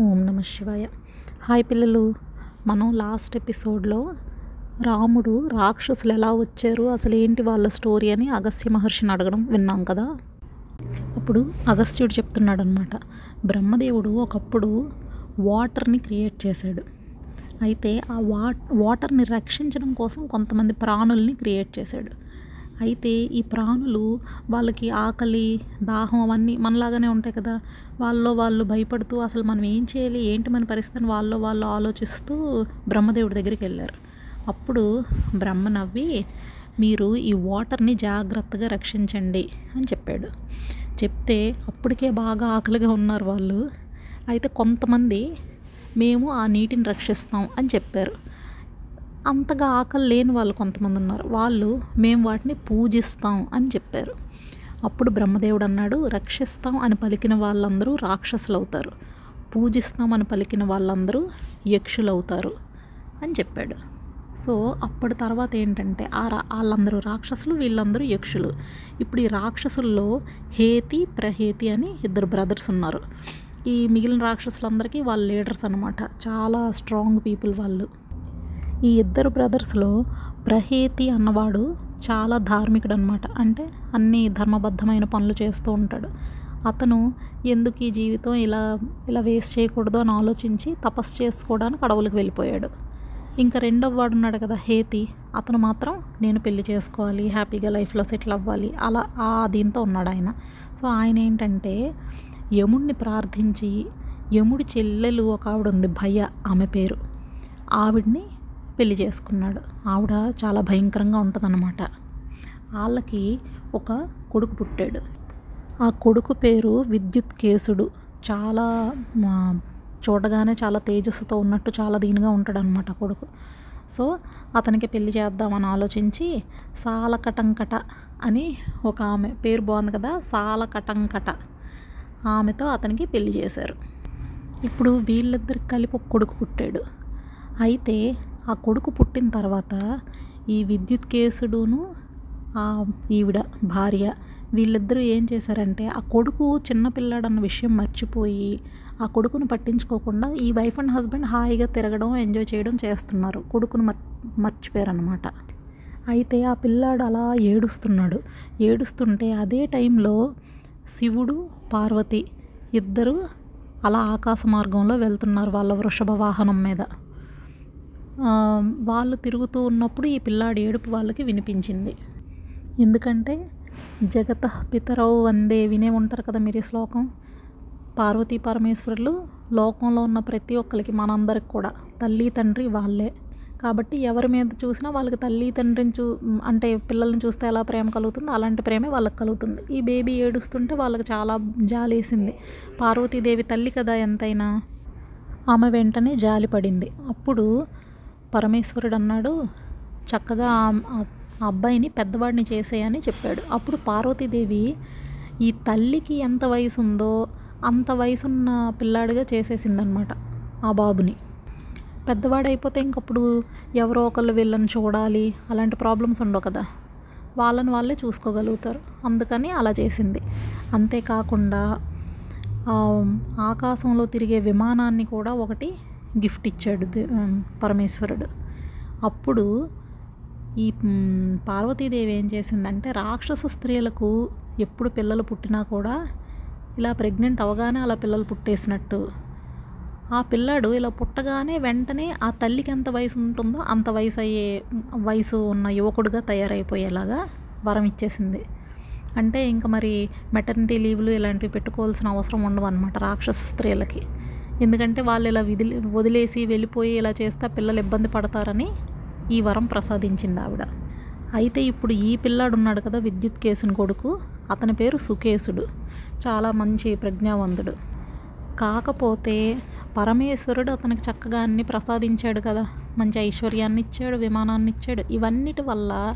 ఓం నమ శివాయ. హాయ్ పిల్లలు మనం లాస్ట్ ఎపిసోడ్లో రాముడు రాక్షసులు ఎలా వచ్చారు అసలు ఏంటి వాళ్ళ స్టోరీ అని అగస్త్య మహర్షిని అడగడం విన్నాం కదా? అప్పుడు అగస్త్యుడు చెప్తున్నాడు అనమాట బ్రహ్మదేవుడు ఒకప్పుడు వాటర్ని క్రియేట్ చేశాడు. అయితే ఆ వా వాటర్ని రక్షించడం కోసం కొంతమంది ప్రాణుల్ని క్రియేట్ చేశాడు. అయితే ఈ ప్రాణులు వాళ్ళకి ఆకలి దాహం అవన్నీ మనలాగానే ఉంటాయి కదా. వాళ్ళలో వాళ్ళు భయపడుతూ అసలు మనం ఏం చేయాలి ఏంటి మన పరిస్థితిని వాళ్ళలో వాళ్ళు ఆలోచిస్తూ బ్రహ్మదేవుడి దగ్గరికి వెళ్ళారు. అప్పుడు బ్రహ్మ నవ్వి మీరు ఈ వాటర్ని జాగ్రత్తగా రక్షించండి అని చెప్పాడు. చెప్తే అప్పటికే బాగా ఆకలిగా ఉన్నారు వాళ్ళు. అయితే కొంతమంది మేము ఆ నీటిని రక్షిస్తాం అని చెప్పారు. అంతగా ఆకలి లేని వాళ్ళు కొంతమంది ఉన్నారు. వాళ్ళు మేము వాటిని పూజిస్తాం అని చెప్పారు. అప్పుడు బ్రహ్మదేవుడు అన్నాడు రక్షిస్తాం అని పలికిన వాళ్ళందరూ రాక్షసులు అవుతారు పూజిస్తాం అని పలికిన వాళ్ళందరూ యక్షులు అవుతారు అని చెప్పాడు. సో అప్పటి తర్వాత ఏంటంటే ఆ రా వాళ్ళందరూ రాక్షసులు వీళ్ళందరూ యక్షులు. ఇప్పుడు ఈ రాక్షసుల్లో హేతి ప్రహేతి అని ఇద్దరు బ్రదర్స్ ఉన్నారు. ఈ మిగిలిన రాక్షసులందరికీ వాళ్ళ లీడర్స్ అనమాట చాలా స్ట్రాంగ్ పీపుల్ వాళ్ళు. ఈ ఇద్దరు బ్రదర్స్లో ప్రహేతి అన్నవాడు చాలా ధార్మికుడు అనమాట అంటే అన్ని ధర్మబద్ధమైన పనులు చేస్తూ ఉంటాడు. అతను ఎందుకు ఈ జీవితం ఇలా ఇలా వేస్ట్ చేయకూడదు అని ఆలోచించి తపస్సు చేసుకోవడానికి అడవులకు వెళ్ళిపోయాడు. ఇంకా రెండవ వాడు ఉన్నాడు కదా హేతి అతను మాత్రం నేను పెళ్ళి చేసుకోవాలి హ్యాపీగా లైఫ్లో సెటిల్ అవ్వాలి అలా ఆ దీంతో ఉన్నాడు ఆయన. సో ఆయన ఏంటంటే యముడిని ప్రార్థించి యముడి చెల్లెలు ఒక ఆవిడ ఉంది భయ్య ఆమె పేరు. ఆవిడ్ని పెళ్ళి చేసుకున్నాడు. ఆవిడ చాలా భయంకరంగా ఉంటుందన్నమాట. వాళ్ళకి ఒక కొడుకు పుట్టాడు. ఆ కొడుకు పేరు విద్యుత్ కేసుడు. చాలా చూడగానే చాలా తేజస్సుతో ఉన్నట్టు చాలా దీనిగా ఉంటాడు అనమాట కొడుకు. సో అతనికి పెళ్ళి చేద్దామని ఆలోచించి సాలకటంకట అని ఒక ఆమె పేరు బాగుంది కదా సాలకటంకట ఆమెతో అతనికి పెళ్ళి చేశారు. ఇప్పుడు వీళ్ళిద్దరికి కలిపి ఒక కొడుకు పుట్టాడు. అయితే ఆ కొడుకు పుట్టిన తర్వాత ఈ విద్యుత్ కేసుడును ఈవిడ భార్య వీళ్ళిద్దరూ ఏం చేశారంటే ఆ కొడుకు చిన్నపిల్లాడన్న విషయం మర్చిపోయి ఆ కొడుకును పట్టించుకోకుండా ఈ వైఫ్ అండ్ హస్బెండ్ హాయిగా తిరగడం ఎంజాయ్ చేయడం చేస్తున్నారు. కొడుకును మర్ మర్చిపోయారు అనమాట అయితే ఆ పిల్లాడు అలా ఏడుస్తున్నాడు. ఏడుస్తుంటే అదే టైంలో శివుడు పార్వతి ఇద్దరు అలా ఆకాశ మార్గంలో వెళ్తున్నారు వాళ్ళ వృషభ వాహనం మీద. వాళ్ళు తిరుగుతూ ఉన్నప్పుడు ఈ పిల్లాడి ఏడుపు వాళ్ళకి వినిపించింది. ఎందుకంటే జగత పితరవు వందే వినే ఉంటారు కదా మీరు ఈ శ్లోకం. పార్వతీ పరమేశ్వరులు లోకంలో ఉన్న ప్రతి ఒక్కరికి మనందరికి కూడా తల్లి తండ్రి వాళ్ళే. కాబట్టి ఎవరి మీద చూసినా వాళ్ళకి తల్లి తండ్రిని చూ అంటే పిల్లల్ని చూస్తే ఎలా ప్రేమ కలుగుతుందో అలాంటి ప్రేమే వాళ్ళకి కలుగుతుంది. ఈ బేబీ ఏడుస్తుంటే వాళ్ళకి చాలా జాలేసింది. పార్వతీదేవి తల్లి కదా ఎంతైనా ఆమె వెంటనే జాలి పడింది అప్పుడు పరమేశ్వరుడు అన్నాడు చక్కగా ఆ అబ్బాయిని పెద్దవాడిని చేసేయని చెప్పాడు. అప్పుడు పార్వతీదేవి ఈ తల్లికి ఎంత వయసు ఉందో అంత వయసున్న పిల్లాడిగా చేసేసిందనమాట ఆ బాబుని. పెద్దవాడైపోతే ఇంకప్పుడు ఎవరో ఒకళ్ళు వీళ్ళని చూడాలి అలాంటి ప్రాబ్లమ్స్ ఉండవు కదా. వాళ్ళని వాళ్ళే చూసుకోగలుగుతారు. అందుకని అలా చేసింది. అంతేకాకుండా ఆకాశంలో తిరిగే విమానాన్ని కూడా ఒకటి గిఫ్ట్ ఇచ్చాడు పరమేశ్వరుడు. అప్పుడు ఈ పార్వతీదేవి ఏం చేసిందంటే రాక్షస స్త్రీలకు ఎప్పుడు పిల్లలు పుట్టినా కూడా ఇలా ప్రెగ్నెంట్ అవగానే అలా పిల్లలు పుట్టేసినట్టు. ఆ పిల్లాడు ఇలా పుట్టగానే వెంటనే ఆ తల్లికి ఎంత వయసు ఉంటుందో అంత వయసు అయ్యే వయసు ఉన్న యువకుడుగా తయారైపోయేలాగా వరం ఇచ్చేసింది. అంటే ఇంకా మరి మెటర్నిటీ లీవ్లు ఇలాంటివి పెట్టుకోవాల్సిన అవసరం ఉండవు అనమాట రాక్షస స్త్రీలకి. ఎందుకంటే వాళ్ళు ఇలా విదిలి వదిలేసి వెళ్ళిపోయి ఇలా చేస్తే పిల్లలు ఇబ్బంది పడతారని ఈ వరం ప్రసాదించింది ఆవిడ. అయితే ఇప్పుడు ఈ పిల్లాడు ఉన్నాడు కదా విద్యుత్ కేసుని కొడుకు. అతని పేరు సుకేశుడు. చాలా మంచి ప్రజ్ఞావంతుడు. కాకపోతే పరమేశ్వరుడు అతనికి చక్కగా అన్ని ప్రసాదించాడు కదా. మంచి ఐశ్వర్యాన్ని ఇచ్చాడు విమానాన్ని ఇచ్చాడు. ఇవన్నిటి వల్ల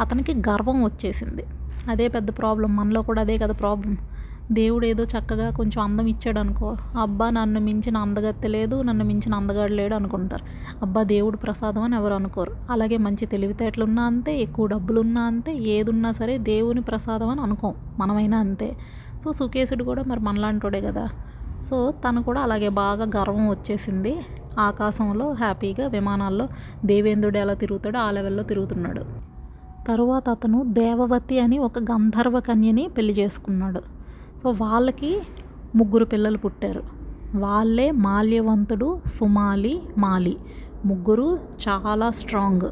అతనికి గర్వం వచ్చేసింది. అదే పెద్ద ప్రాబ్లం. మనలో కూడా అదే కదా ప్రాబ్లం. దేవుడు ఏదో చక్కగా కొంచెం అందం ఇచ్చాడు అనుకో అబ్బా నన్ను మించిన అందగత్తె లేదు నన్ను మించిన అందగాడు లేడు అనుకుంటారు. అబ్బా దేవుడు ప్రసాదం అని ఎవరు అనుకోరు. అలాగే మంచి తెలివితేటలున్నా అంతే ఎక్కువ డబ్బులు ఉన్నా అంతే ఏదున్నా సరే దేవుని ప్రసాదం అని అనుకోం. మనమైనా అంతే. సో సుకేశుడు కూడా మరి మనలాంటోడే కదా. సో తను కూడా అలాగే బాగా గర్వం వచ్చేసింది. ఆకాశంలో హ్యాపీగా విమానాల్లో దేవేంద్రుడు ఎలా తిరుగుతాడో ఆ లెవెల్లో తిరుగుతున్నాడు. తరువాత అతను దేవవతి అని ఒక గంధర్వ కన్యని పెళ్ళి చేసుకున్నాడు. సో వాళ్ళకి ముగ్గురు పిల్లలు పుట్టారు. వాళ్ళే మాల్యవంతుడు సుమాలి మాలి. ముగ్గురు చాలా స్ట్రాంగ్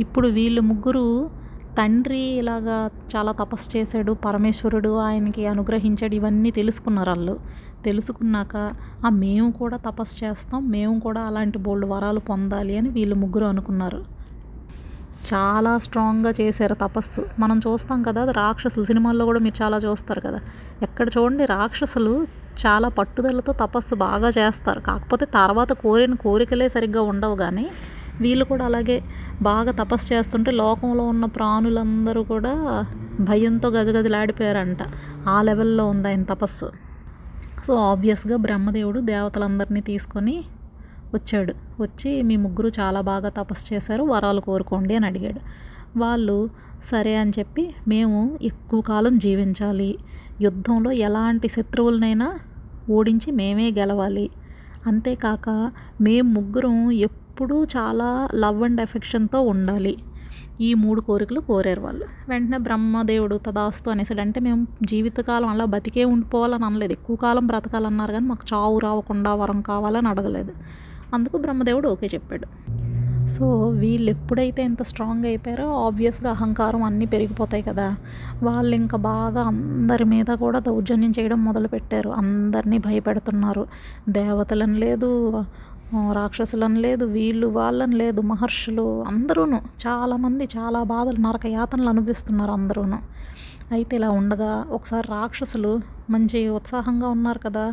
ఇప్పుడు వీళ్ళు ముగ్గురు తండ్రి ఇలాగా చాలా తపస్సు చేశాడు పరమేశ్వరుడు ఆయనకి అనుగ్రహించాడు ఇవన్నీ తెలుసుకున్నారు వాళ్ళు. తెలుసుకున్నాక ఆ మేము కూడా తపస్సు చేస్తాం మేము కూడా అలాంటి బోల్డ్ వరాలు పొందాలి అని వీళ్ళు ముగ్గురు అనుకున్నారు. చాలా స్ట్రాంగ్గా చేశారు తపస్సు. మనం చూస్తాం కదా రాక్షసులు. సినిమాల్లో కూడా మీరు చాలా చూస్తారు కదా. ఎక్కడ చూడండి రాక్షసులు చాలా పట్టుదలతో తపస్సు బాగా చేస్తారు. కాకపోతే తర్వాత కోరిన కోరికలే సరిగ్గా ఉండవు కానీ వీళ్ళు కూడా అలాగే బాగా తపస్సు చేస్తుంటే లోకంలో ఉన్న ప్రాణులందరూ కూడా భయంతో గజగజలాడిపోయారంట. ఆ లెవెల్లో ఉంది ఆయన తపస్సు. సో ఆబ్వియస్గా బ్రహ్మదేవుడు దేవతలందరినీ తీసుకొని వచ్చాడు. వచ్చి మీ ముగ్గురు చాలా బాగా తపస్సు చేశారు వరాలు కోరుకోండి అని అడిగాడు. వాళ్ళు సరే అని చెప్పి మేము ఎక్కువ కాలం జీవించాలి. యుద్ధంలో ఎలాంటి శత్రువులనైనా ఓడించి మేమే గెలవాలి. అంతేకాక మేము ముగ్గురం ఎప్పుడూ చాలా లవ్ అండ్ ఎఫెక్షన్తో ఉండాలి. ఈ మూడు కోరికలు కోరారు వాళ్ళు. వెంటనే బ్రహ్మదేవుడు తదాస్తు అనేసాడు. అంటే మేము జీవితకాలం అలా బతికే ఉండిపోవాలని అనలేదు. ఎక్కువ కాలం బ్రతకాలన్నారు కానీ మాకు చావు రావకుండా వరం కావాలని అడగలేదు. అందుకు బ్రహ్మదేవుడు ఓకే చెప్పాడు. సో వీళ్ళు ఎప్పుడైతే ఎంత స్ట్రాంగ్ అయిపోయారో ఆబ్వియస్గా అహంకారం అన్నీ పెరిగిపోతాయి కదా. వాళ్ళు ఇంకా బాగా అందరి మీద కూడా దౌర్జన్యం చేయడం మొదలుపెట్టారు అందరినీ భయపెడుతున్నారు. దేవతలను లేదు రాక్షసులను లేదు వీళ్ళు వాళ్ళని లేదు మహర్షులు అందరూ చాలామంది చాలా బాధలు నరక యాతనలు అనుభవిస్తున్నారు అందరూ అయితే ఇలా ఉండగా ఒకసారి రాక్షసులు మంచి ఉత్సాహంగా ఉన్నారు కదా.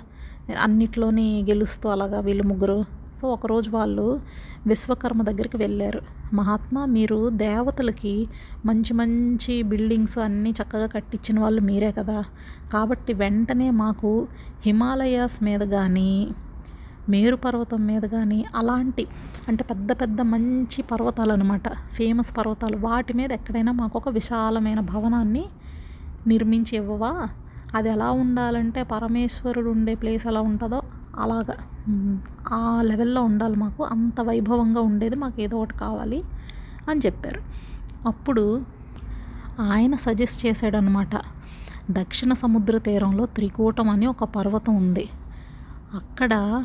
అన్నిట్లోని గెలుస్తూ అలాగా వీళ్ళు ముగ్గురు సో ఒకరోజు వాళ్ళు విశ్వకర్మ దగ్గరికి వెళ్ళారు. మహాత్మా మీరు దేవతలకి మంచి మంచి బిల్డింగ్స్ అన్నీ చక్కగా కట్టించిన వాళ్ళు మీరే కదా. కాబట్టి వెంటనే మాకు హిమాలయాస్ మీద కానీ మేరు పర్వతం మీద కానీ అలాంటి అంటే పెద్ద పెద్ద మంచి పర్వతాలు అనమాట ఫేమస్ పర్వతాలు వాటి మీద ఎక్కడైనా మాకు ఒక విశాలమైన భవనాన్ని నిర్మించి ఇవ్వవా? అది ఎలా ఉండాలంటే పరమేశ్వరుడు ఉండే ప్లేస్ ఎలా ఉంటుందో అలాగా. ఆ లెవెల్లో ఉండాలి మాకు. అంత వైభవంగా ఉండేది మాకు ఏదో ఒకటి కావాలి అని చెప్పారు. అప్పుడు ఆయన సజెస్ట్ చేశాడనమాట దక్షిణ సముద్ర తీరంలో త్రికూటం అని ఒక పర్వతం ఉంది. అక్కడ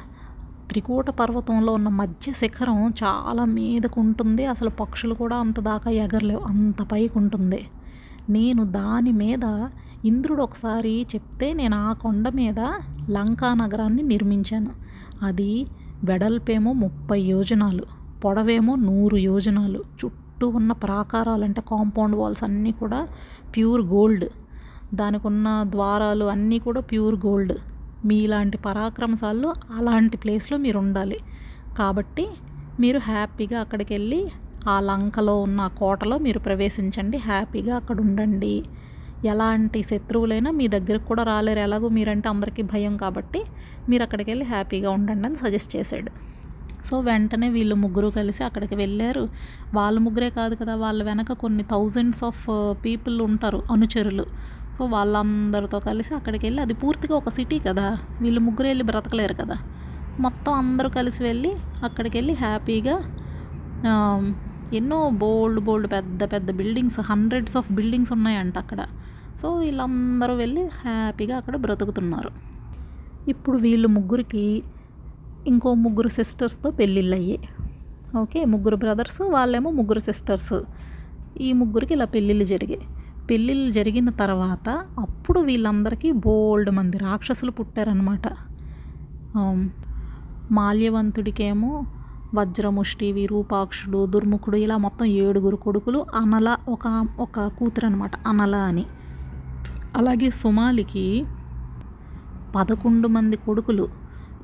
త్రికూట పర్వతంలో ఉన్న మధ్య శిఖరం చాలా మీదకు ఉంటుంది. అసలు పక్షులు కూడా అంత దాకా ఎగరలేవు. అంత పైకి ఉంటుంది నేను దాని మీద ఇంద్రుడు ఒకసారి చెప్తే నేను ఆ కొండ మీద లంకా నగరాన్ని నిర్మించాను. అది వెడల్పేమో ముప్పై యోజనాలు పొడవేమో నూరు యోజనాలు చుట్టూ ఉన్న ప్రాకారాలు అంటే కాంపౌండ్ వాల్స్ అన్నీ కూడా ప్యూర్ గోల్డ్. దానికి ఉన్న ద్వారాలు అన్నీ కూడా ప్యూర్ గోల్డ్. మీలాంటి పరాక్రమశాలు అలాంటి ప్లేస్లో మీరు ఉండాలి కాబట్టి మీరు హ్యాపీగా అక్కడికి వెళ్ళి ఆ లంకలో ఉన్న కోటలో మీరు ప్రవేశించండి. హ్యాపీగా అక్కడ ఉండండి ఎలాంటి శత్రువులైనా మీ దగ్గరకు కూడా రాలేరు. ఎలాగో మీరంటే అందరికీ భయం కాబట్టి మీరు అక్కడికి వెళ్ళి హ్యాపీగా ఉండండి అని సజెస్ట్ చేశాడు. సో వెంటనే వీళ్ళు ముగ్గురు కలిసి అక్కడికి వెళ్ళారు. వాళ్ళ ముగ్గురే కాదు కదా వాళ్ళ వెనక కొన్ని థౌజండ్స్ ఆఫ్ పీపుల్ ఉంటారు అనుచరులు. సో వాళ్ళందరితో కలిసి అక్కడికి వెళ్ళి అది పూర్తిగా ఒక సిటీ కదా వీళ్ళు ముగ్గురు వెళ్ళి బ్రతకలేరు కదా. మొత్తం అందరూ కలిసి వెళ్ళి అక్కడికి వెళ్ళి హ్యాపీగా ఎన్నో బోల్డ్ బోల్డ్ పెద్ద పెద్ద బిల్డింగ్స్ హండ్రెడ్స్ ఆఫ్ బిల్డింగ్స్ ఉన్నాయంట అక్కడ. సో వీళ్ళందరూ వెళ్ళి హ్యాపీగా అక్కడ బ్రతుకుతున్నారు. ఇప్పుడు వీళ్ళు ముగ్గురికి ఇంకో ముగ్గురు సిస్టర్స్తో పెళ్ళిళ్ళు అయ్యాయి ఓకే ముగ్గురు బ్రదర్స్ వాళ్ళేమో ముగ్గురు సిస్టర్స్. ఈ ముగ్గురికి ఇలా పెళ్ళిళ్ళు జరిగాయి పెళ్ళిళ్ళు జరిగిన తర్వాత అప్పుడు వీళ్ళందరికీ బోల్డ్ మంది రాక్షసులు పుట్టారనమాట మాల్యవంతుడికేమో వజ్రముష్టి విరూపాక్షుడు దుర్ముఖుడు ఇలా మొత్తం ఏడుగురు కొడుకులు అనల ఒక ఒక కూతురు అనమాట అనల అని. అలాగే సుమాలికి పదకొండు మంది కొడుకులు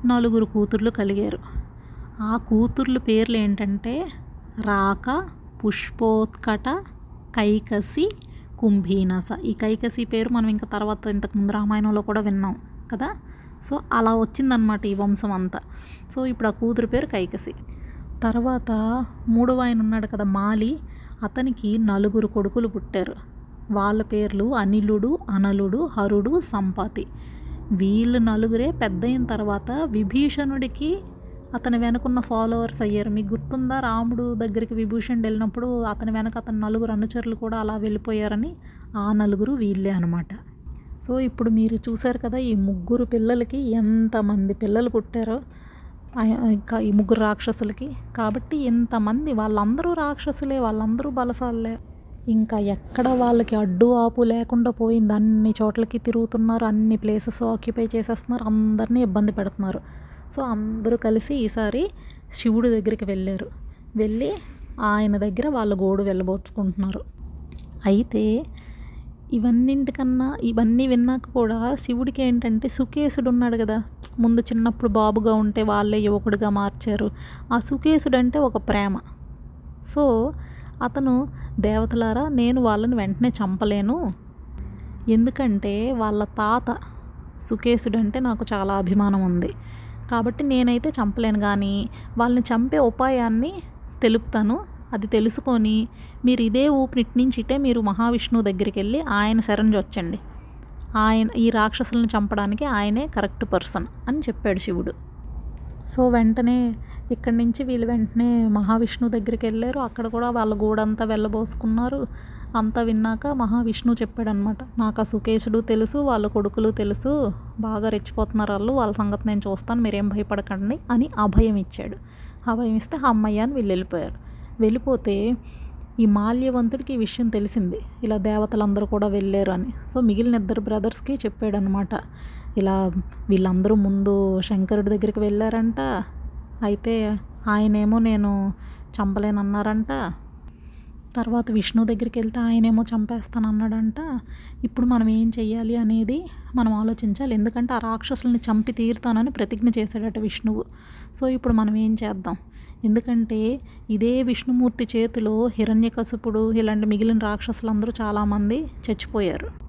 నలుగురు కూతుర్లు కలిగారు. ఆ కూతుర్ల పేర్లు ఏంటంటే రాక పుష్పోత్కట కైకసి కుంభీనస. ఈ కైకసి పేరు మనం ఇంకా తర్వాత ఇంతకుముందు రామాయణంలో కూడా విన్నాం కదా? సో అలా వచ్చిందనమాట ఈ వంశం అంతా. సో ఇప్పుడు ఆ కూతురు పేరు కైకసి. తర్వాత మూడవ ఆయన ఉన్నాడు కదా మాలి. అతనికి నలుగురు కొడుకులు పుట్టారు. వాళ్ళ పేర్లు అనిలుడు అనలుడు హరుడు సంపాతి. వీళ్ళు నలుగురే పెద్ద అయిన తర్వాత విభీషణుడికి అతని వెనకున్న ఫాలోవర్స్ అయ్యారు. మీకు గుర్తుందా? రాముడు దగ్గరికి విభూషణుడు వెళ్ళినప్పుడు అతని వెనక అతని నలుగురు అనుచరులు కూడా అలా వెళ్ళిపోయారని ఆ నలుగురు వీళ్ళే అనమాట సో ఇప్పుడు మీరు చూశారు కదా ఈ ముగ్గురు పిల్లలకి ఎంతమంది పిల్లలు పుట్టారో ఇంకా ఈ ముగ్గురు రాక్షసులకి. కాబట్టి ఇంతమంది వాళ్ళందరూ రాక్షసులే వాళ్ళందరూ బలసాలే ఇంకా ఎక్కడ వాళ్ళకి అడ్డు ఆపు లేకుండా పోయింది. అన్ని చోట్లకి తిరుగుతున్నారు అన్ని ప్లేసెస్ ఆక్యుపై చేసేస్తున్నారు అందరినీ ఇబ్బంది పెడుతున్నారు. సో అందరూ కలిసి ఈసారి శివుడి దగ్గరికి వెళ్ళారు. వెళ్ళి ఆయన దగ్గర వాళ్ళ గోడు వెళ్ళబోచుకుంటున్నారు. అయితే ఇవన్నింటికన్నా ఇవన్నీ విన్నాక కూడా శివుడికి ఏంటంటే సుకేశుడు ఉన్నాడు కదా. ముందు చిన్నప్పుడు బాబుగా ఉంటే వాళ్ళే యువకుడిగా మార్చారు. ఆ సుకేశుడు అంటే ఒక ప్రేమ. సో అతను దేవతలారా నేను వాళ్ళని వెంటనే చంపలేను. ఎందుకంటే వాళ్ళ తాత సుకేశుడు అంటే నాకు చాలా అభిమానం ఉంది. కాబట్టి నేనైతే చంపలేను కానీ వాళ్ళని చంపే ఉపాయాన్ని తెలుపుతాను. అది తెలుసుకొని మీరు ఇదే ఊపినిటి నుంచి ఇటే మీరు మహావిష్ణువు దగ్గరికి వెళ్ళి ఆయన శరణ్జొచ్చండి ఆయన ఈ రాక్షసులను చంపడానికి ఆయనే కరెక్ట్ పర్సన్ అని చెప్పాడు శివుడు. సో వెంటనే ఇక్కడి నుంచి వీళ్ళు వెంటనే మహావిష్ణువు దగ్గరికి వెళ్ళారు. అక్కడ కూడా వాళ్ళ గూడంతా వెళ్ళబోసుకున్నారు. అంతా విన్నాక మహావిష్ణువు చెప్పాడనమాట నాకు ఆ సుకేశుడు తెలుసు వాళ్ళ కొడుకులు తెలుసు బాగా రెచ్చిపోతున్నారు వాళ్ళు వాళ్ళ సంగతి నేను చూస్తాను మీరేం భయపడకండి అని అభయం ఇచ్చాడు. అభయం ఇస్తే అమ్మయ్య అని వీళ్ళు వెళ్ళిపోయారు. వెళ్ళిపోతే ఈ మాల్యవంతుడికి ఈ విషయం తెలిసింది. ఇలా దేవతలందరూ కూడా వెళ్ళారు అని. సో మిగిలిన ఇద్దరు బ్రదర్స్కి చెప్పాడనమాట ఇలా వీళ్ళందరూ ముందు శంకరుడి దగ్గరికి వెళ్ళారంట. అయితే ఆయనేమో నేను చంపలేనన్నారంట. తర్వాత విష్ణు దగ్గరికి వెళ్తే ఆయనేమో చంపేస్తాను అన్నాడంట ఇప్పుడు మనం ఏం చెయ్యాలి అనేది మనం ఆలోచించాలి. ఎందుకంటే ఆ రాక్షసుల్ని చంపి తీరుతానని ప్రతిజ్ఞ చేశాడట విష్ణువు. సో ఇప్పుడు మనం ఏం చేద్దాం? ఎందుకంటే ఇదే విష్ణుమూర్తి చేతిలో హిరణ్యకశపుడు ఇలాంటి మిగిలిన రాక్షసులందరూ చాలామంది చచ్చిపోయారు.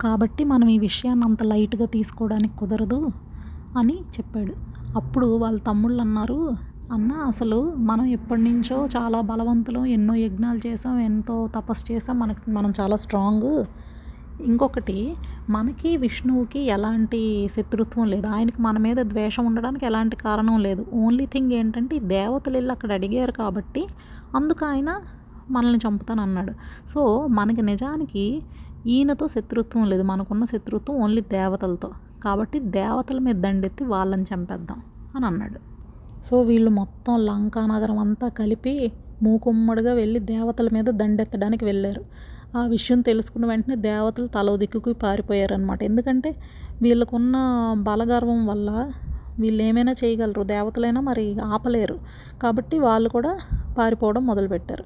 కాబట్టి మనం ఈ విషయాన్ని అంత లైట్గా తీసుకోవడానికి కుదరదు అని చెప్పాడు. అప్పుడు వాళ్ళ తమ్ముళ్ళు అన్నారు అన్న అసలు మనం ఎప్పటి నుంచో చాలా బలవంతులం ఎన్నో యజ్ఞాలు చేసాం ఎంతో తపస్సు చేసాం మనకి మనం చాలా స్ట్రాంగ్. ఇంకొకటి మనకి విష్ణువుకి ఎలాంటి శత్రుత్వం లేదు. ఆయనకి మన మీద ద్వేషం ఉండడానికి ఎలాంటి కారణం లేదు. ఓన్లీ థింగ్ ఏంటంటే దేవతలు వెళ్ళి అక్కడ అడిగారు కాబట్టి అందుకు ఆయన మనల్ని చంపుతాను అన్నాడు సో మనకి నిజానికి ఈయనతో శత్రుత్వం లేదు. మనకున్న శత్రుత్వం ఓన్లీ దేవతలతో. కాబట్టి దేవతల మీద దండెత్తి వాళ్ళని చంపేద్దాం అని అన్నాడు. సో వీళ్ళు మొత్తం లంకా నగరం అంతా కలిపి మూకుమ్మడిగా వెళ్ళి దేవతల మీద దండెత్తడానికి వెళ్ళారు. ఆ విషయం తెలుసుకున్న వెంటనే దేవతలు తలో దిక్కుకు పారిపోయారనమాట ఎందుకంటే వీళ్ళకున్న బలగర్వం వల్ల వీళ్ళు ఏమైనా చేయగలరు. దేవతలైనా మరి ఆపలేరు. కాబట్టి వాళ్ళు కూడా పారిపోవడం మొదలుపెట్టారు.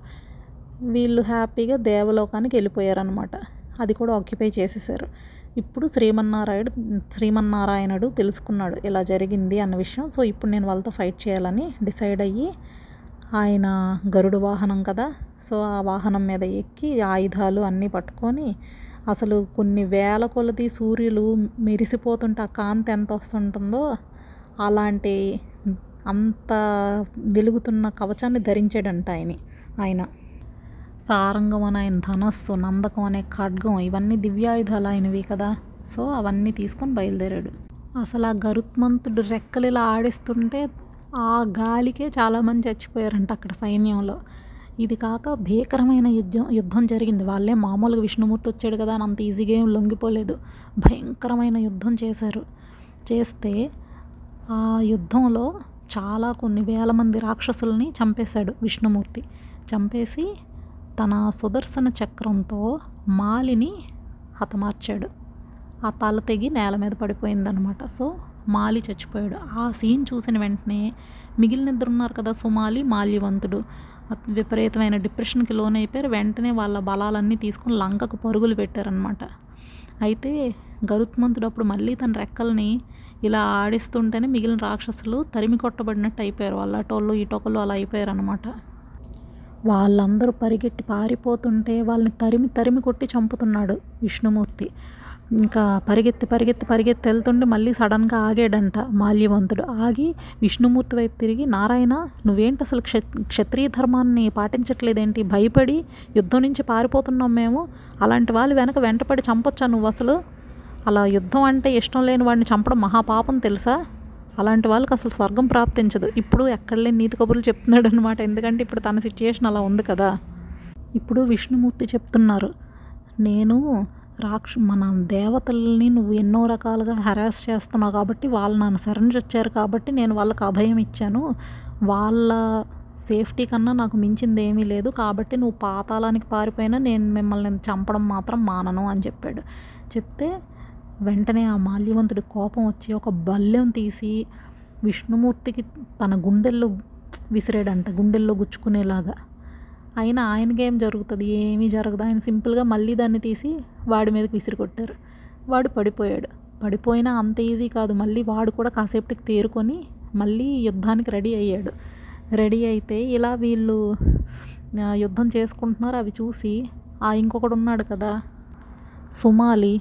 వీళ్ళు హ్యాపీగా దేవలోకానికి వెళ్ళిపోయారనమాట అది కూడా ఆక్యుపై చేసేసారు. ఇప్పుడు శ్రీమన్నారాయుడు శ్రీమన్నారాయణుడు తెలుసుకున్నాడు ఇలా జరిగింది అన్న విషయం. సో ఇప్పుడు నేను వాళ్ళతో ఫైట్ చేయాలని డిసైడ్ అయ్యి ఆయన గరుడు వాహనం కదా సో ఆ వాహనం మీద ఎక్కి ఆయుధాలు అన్నీ పట్టుకొని అసలు కొన్ని వేల కొలది సూర్యులు మెరిసిపోతుంటే ఆ కాంతి ఎంత వస్తుంటుందో అలాంటి అంత వెలుగుతున్న కవచాన్ని ధరించాడంట ఆయన ఆయన. సారంగం అనే ఆయన ధనస్సు నందకం అనే ఖడ్గం ఇవన్నీ దివ్యాయుధాలు ఆయనవి కదా. సో అవన్నీ తీసుకొని బయలుదేరాడు. అసలు ఆ గరుత్మంతుడు రెక్కలు ఇలా ఆడిస్తుంటే ఆ గాలికే చాలామంది చచ్చిపోయారంట అక్కడ సైన్యంలో. ఇది కాక భీకరమైన యుద్ధం యుద్ధం జరిగింది. వాళ్ళే మామూలుగా విష్ణుమూర్తి వచ్చాడు కదా అని అంత ఈజీగా ఏం లొంగిపోలేదు. భయంకరమైన యుద్ధం చేశారు. చేస్తే ఆ యుద్ధంలో చాలా కొన్ని వేల మంది రాక్షసుల్ని చంపేశాడు విష్ణుమూర్తి. చంపేసి తన సుదర్శన చక్రంతో మాలిని హతమార్చాడు. ఆ తల తెగి నేల మీద పడిపోయిందనమాట సో మాలి చచ్చిపోయాడు. ఆ సీన్ చూసిన వెంటనే మిగిలిన ఇద్దరు ఉన్నారు కదా సుమాలి మాల్యవంతుడు. విపరీతమైన డిప్రెషన్కి లోనైపోయారు. వెంటనే వాళ్ళ బలాలన్నీ తీసుకొని లంకకు పరుగులు పెట్టారనమాట అయితే గరుత్మంతుడు అప్పుడు మళ్ళీ తన రెక్కల్ని ఇలా ఆడిస్తుంటేనే మిగిలిన రాక్షసులు తరిమి కొట్టబడినట్టు అయిపోయారు. వాళ్ళ అటోళ్ళు ఇటొకళ్ళు అలా అయిపోయారు అనమాట వాళ్ళందరూ పరిగెట్టి పారిపోతుంటే వాళ్ళని తరిమి తరిమి కొట్టి చంపుతున్నాడు విష్ణుమూర్తి. ఇంకా పరిగెత్తి పరిగెత్తి పరిగెత్తి వెళ్తుంటే మళ్ళీ సడన్గా ఆగాడంట మాల్యవంతుడు. ఆగి విష్ణుమూర్తి వైపు తిరిగి నారాయణ నువ్వేంటి అసలు క్ష క్షత్రియ ధర్మాన్ని పాటించట్లేదేంటి? భయపడి యుద్ధం నుంచి పారిపోతున్నాం మేము. అలాంటి వాళ్ళు వెనక వెంటపడి చంపొచ్చా నువ్వు అసలు? అలా యుద్ధం అంటే ఇష్టం లేని వాడిని చంపడం మహాపాపం తెలుసా? అలాంటి వాళ్ళకి అసలు స్వర్గం ప్రాప్తించదు. ఇప్పుడు ఎక్కడలేని నీతి కబుర్లు చెప్తున్నాడు అనమాట ఎందుకంటే ఇప్పుడు తన సిచ్యుయేషన్ అలా ఉంది కదా. ఇప్పుడు విష్ణుమూర్తి చెప్తున్నారు నేను రాక్ష మన దేవతల్ని నువ్వు ఎన్నో రకాలుగా హెరాస్ చేస్తున్నావు కాబట్టి వాళ్ళు నన్ను శరణి వచ్చారు కాబట్టి నేను వాళ్ళకి అభయం ఇచ్చాను. వాళ్ళ సేఫ్టీ కన్నా నాకు మించింది ఏమీ లేదు కాబట్టి నువ్వు పాతాళానికి పారిపోయినా నేను మిమ్మల్ని చంపడం మాత్రం మానను అని చెప్పాడు. చెప్తే వెంటనే ఆ మాల్యవంతుడి కోపం వచ్చి ఒక బల్లెం తీసి విష్ణుమూర్తికి తన గుండెల్లో విసిరాడంట గుండెల్లో గుచ్చుకునేలాగా. అయినా ఆయనకేం జరుగుతుంది? ఏమీ జరగదు. ఆయన సింపుల్గా మళ్ళీ దాన్ని తీసి వాడి మీదకి విసిరి కొట్టారు. వాడు పడిపోయాడు. పడిపోయినా అంత ఈజీ కాదు. మళ్ళీ వాడు కూడా కాసేపటికి తేరుకొని మళ్ళీ యుద్ధానికి రెడీ అయ్యాడు. రెడీ అయితే ఇలా వీళ్ళు యుద్ధం చేసుకుంటున్నారు. అవి చూసి ఆ ఇంకొకడు ఉన్నాడు కదా. సుమాలి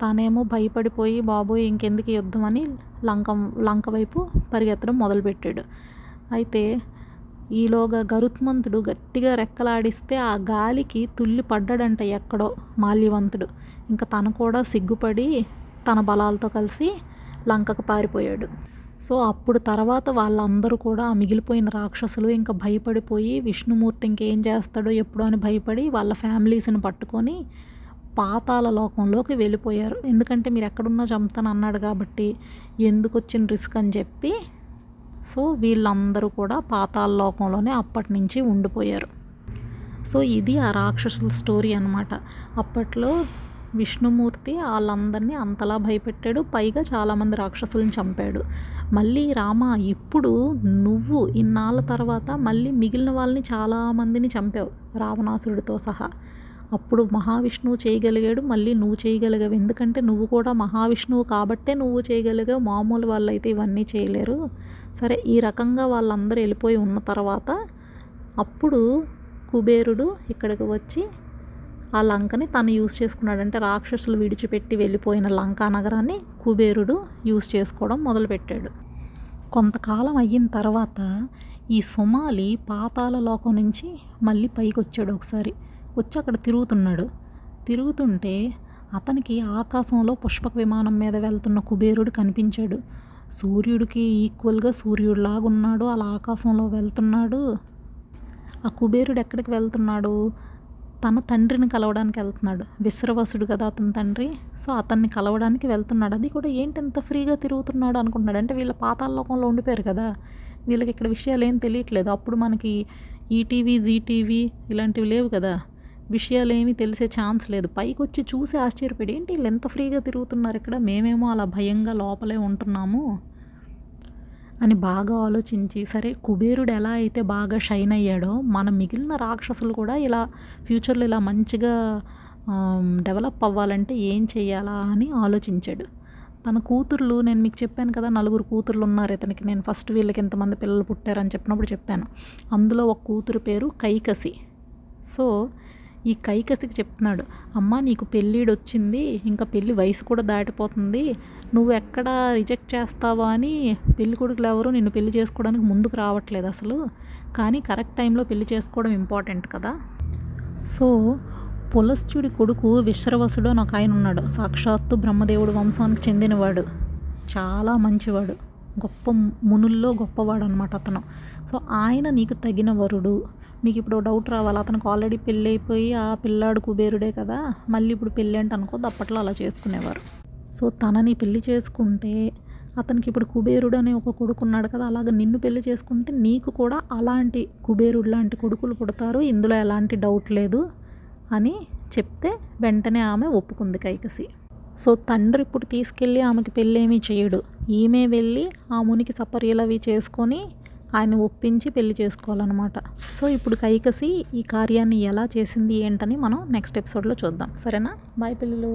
తానేమో భయపడిపోయి బాబోయ్ ఇంకెందుకు యుద్ధం అని లంక లంక వైపు పరిగెత్తడం మొదలుపెట్టాడు. అయితే ఈలోగా గరుత్మంతుడు గట్టిగా రెక్కలాడిస్తే ఆ గాలికి తుల్లి పడ్డాడంట ఎక్కడో మాల్యవంతుడు. ఇంకా తను కూడా సిగ్గుపడి తన బలాలతో కలిసి లంకకు పారిపోయాడు. సో అప్పుడు తర్వాత వాళ్ళందరూ కూడా మిగిలిపోయిన రాక్షసులు ఇంకా భయపడిపోయి విష్ణుమూర్తి ఇంకేం చేస్తాడో ఎప్పుడో అని భయపడి వాళ్ళ ఫ్యామిలీస్ని పట్టుకొని పాతాల లోకంలోకి వెళ్ళిపోయారు. ఎందుకంటే మీరు ఎక్కడున్నా చంపుతాను అన్నాడు కాబట్టి ఎందుకు వచ్చిన రిస్క్ అని చెప్పి సో వీళ్ళందరూ కూడా పాతాల లోకంలోనే అప్పటి నుంచి ఉండిపోయారు. సో ఇది ఆ రాక్షసుల స్టోరీ అనమాట అప్పట్లో విష్ణుమూర్తి వాళ్ళందరినీ అంతలా భయపెట్టాడు. పైగా చాలామంది రాక్షసులను చంపాడు. మళ్ళీ రామ ఇప్పుడు నువ్వు ఇన్నాళ్ళ తర్వాత మళ్ళీ మిగిలిన వాళ్ళని చాలామందిని చంపావు. రావణాసురుడితో సహా. అప్పుడు మహావిష్ణువు చేయగలిగాడు మళ్ళీ నువ్వు చేయగలిగావు. ఎందుకంటే నువ్వు కూడా మహావిష్ణువు కాబట్టే నువ్వు చేయగలిగావు. మామూలు వాళ్ళైతే ఇవన్నీ చేయలేరు. సరే ఈ రకంగా వాళ్ళందరూ వెళ్ళిపోయి ఉన్న తర్వాత అప్పుడు కుబేరుడు ఇక్కడికి వచ్చి ఆ లంకని తను యూజ్ చేసుకున్నాడు అంటే రాక్షసులు విడిచిపెట్టి వెళ్ళిపోయిన లంకా నగరాన్ని కుబేరుడు యూజ్ చేసుకోవడం మొదలుపెట్టాడు. కొంతకాలం అయిన తర్వాత ఈ సుమాలి పాతాల లోకం నుంచి మళ్ళీ పైకి వచ్చాడు ఒకసారి. వచ్చి అక్కడ తిరుగుతున్నాడు. తిరుగుతుంటే అతనికి ఆకాశంలో పుష్పక విమానం మీద వెళ్తున్న కుబేరుడు కనిపించాడు. సూర్యుడికి ఈక్వల్గా సూర్యుడిలాగా ఉన్నాడు. అలా ఆకాశంలో వెళ్తున్నాడు. ఆ కుబేరుడు ఎక్కడికి వెళ్తున్నాడు? తన తండ్రిని కలవడానికి వెళ్తున్నాడు. విశ్రవసుడు కదా అతని తండ్రి. సో అతన్ని కలవడానికి వెళ్తున్నాడు. అది కూడా ఏంటి ఇంత ఫ్రీగా తిరుగుతున్నాడు అనుకుంటున్నాడు. అంటే వీళ్ళ పాతాల లోకంలో ఉండిపోయారు కదా. వీళ్ళకి ఇక్కడ విషయాలు ఏం తెలియట్లేదు. అప్పుడు మనకి ఈటీవీ జీటీవీ ఇలాంటివి లేవు కదా. విషయాలు తెలిసే ఛాన్స్ లేదు. పైకి వచ్చి చూసి ఆశ్చర్యపడి ఏంటి వీళ్ళు ఎంత ఫ్రీగా తిరుగుతున్నారు ఇక్కడ? మేమేమో అలా భయంగా లోపలే ఉంటున్నాము అని బాగా ఆలోచించి సరే కుబేరుడు ఎలా అయితే బాగా షైన్ అయ్యాడో మన మిగిలిన రాక్షసులు కూడా ఇలా ఫ్యూచర్లో ఇలా మంచిగా డెవలప్ అవ్వాలంటే ఏం చేయాలా అని ఆలోచించాడు. తన కూతుర్లు నేను మీకు చెప్పాను కదా నలుగురు కూతుర్లు ఉన్నారు. ఇతనికి నేను ఫస్ట్ వీళ్ళకి ఎంతమంది పిల్లలు పుట్టారని చెప్పినప్పుడు చెప్పాను. అందులో ఒక కూతురు పేరు కైకసి. సో ఈ కైకసికి చెప్తున్నాడు అమ్మ నీకు పెళ్ళిడు వచ్చింది ఇంకా పెళ్ళి వయసు కూడా దాటిపోతుంది నువ్వు ఎక్కడ రిజెక్ట్ చేస్తావా అని పెళ్ళి కొడుకులు ఎవరు నిన్ను పెళ్ళి చేసుకోవడానికి ముందుకు రావట్లేదు అసలు. కానీ కరెక్ట్ టైంలో పెళ్ళి చేసుకోవడం ఇంపార్టెంట్ కదా. సో పులస్త్యుడి కొడుకు విశ్రవసుడు అని ఒక ఆయన ఉన్నాడు. సాక్షాత్తు బ్రహ్మదేవుడు వంశానికి చెందినవాడు. చాలా మంచివాడు. గొప్ప మునుల్లో గొప్పవాడు అనమాట అతను. సో ఆయన నీకు తగిన వరుడు. మీకు ఇప్పుడు డౌట్ రావాలి. అతనికి ఆల్రెడీ పెళ్ళి అయిపోయి ఆ పిల్లాడు కుబేరుడే కదా. మళ్ళీ ఇప్పుడు పెళ్ళి అంటే అనుకోద్దు అప్పట్లో అలా చేసుకునేవారు. సో తనని పెళ్ళి చేసుకుంటే అతనికి ఇప్పుడు కుబేరుడు అనే ఒక కొడుకు ఉన్నాడు కదా అలాగ నిన్ను పెళ్ళి చేసుకుంటే నీకు కూడా అలాంటి కుబేరుడు లాంటి కొడుకులు పుడతారు. ఇందులో ఎలాంటి డౌట్ లేదు అని చెప్తే వెంటనే ఆమె ఒప్పుకుంది కైకసి. సో తండ్రి ఇప్పుడు తీసుకెళ్ళి ఆమెకి పెళ్ళేమీ చేయడు. ఈమె వెళ్ళి ఆ మునికి సపర్యలు అవి చేసుకొని ఆయన ఒప్పించి పెళ్ళి చేసుకోవాలన్నమాట. సో ఇప్పుడు కైకసి ఈ కార్యాన్ని ఎలా చేసింది ఏంటని మనం నెక్స్ట్ ఎపిసోడ్లో చూద్దాం. సరేనా? బాయ్ పిల్లలు.